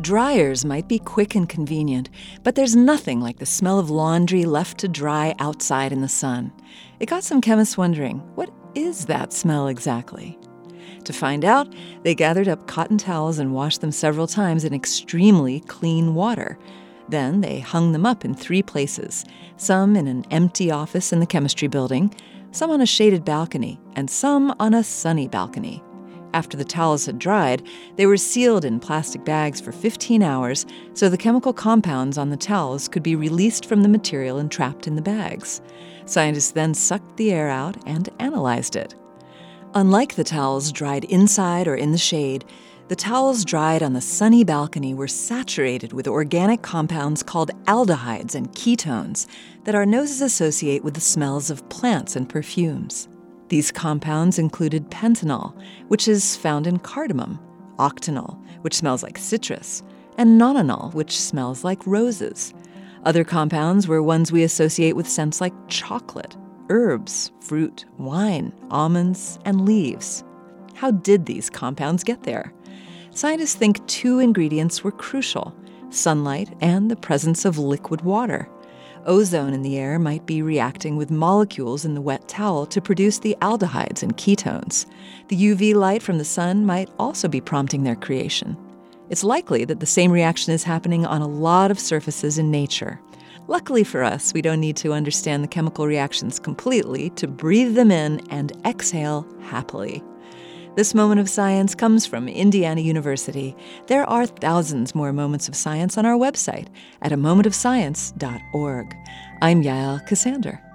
Dryers might be quick and convenient, but there's nothing like the smell of laundry left to dry outside in the sun. It got some chemists wondering what is that smell exactly? To find out, they gathered up cotton towels and washed them several times in extremely clean water. Then they hung them up in three places some in an empty office in the chemistry building, some on a shaded balcony, and some on a sunny balcony. After the towels had dried, they were sealed in plastic bags for 15 hours so the chemical compounds on the towels could be released from the material and trapped in the bags. Scientists then sucked the air out and analyzed it. Unlike the towels dried inside or in the shade, the towels dried on the sunny balcony were saturated with organic compounds called aldehydes and ketones that our noses associate with the smells of plants and perfumes. These compounds included pentanal, which is found in cardamom, octanal, which smells like citrus, and nonanal, which smells like roses. Other compounds were ones we associate with scents like chocolate, herbs, fruit, wine, almonds, and leaves. How did these compounds get there? Scientists think two ingredients were crucial sunlight and the presence of liquid water ozone in the air might be reacting with molecules in the wet towel to produce the aldehydes and ketones. The UV light from the sun might also be prompting their creation. It's likely that the same reaction is happening on a lot of surfaces in nature. Luckily for us, we don't need to understand the chemical reactions completely to breathe them in and exhale happily. This moment of science comes from Indiana University. There are thousands more moments of science on our website at a momentofscience.org. I'm Yael Ksander.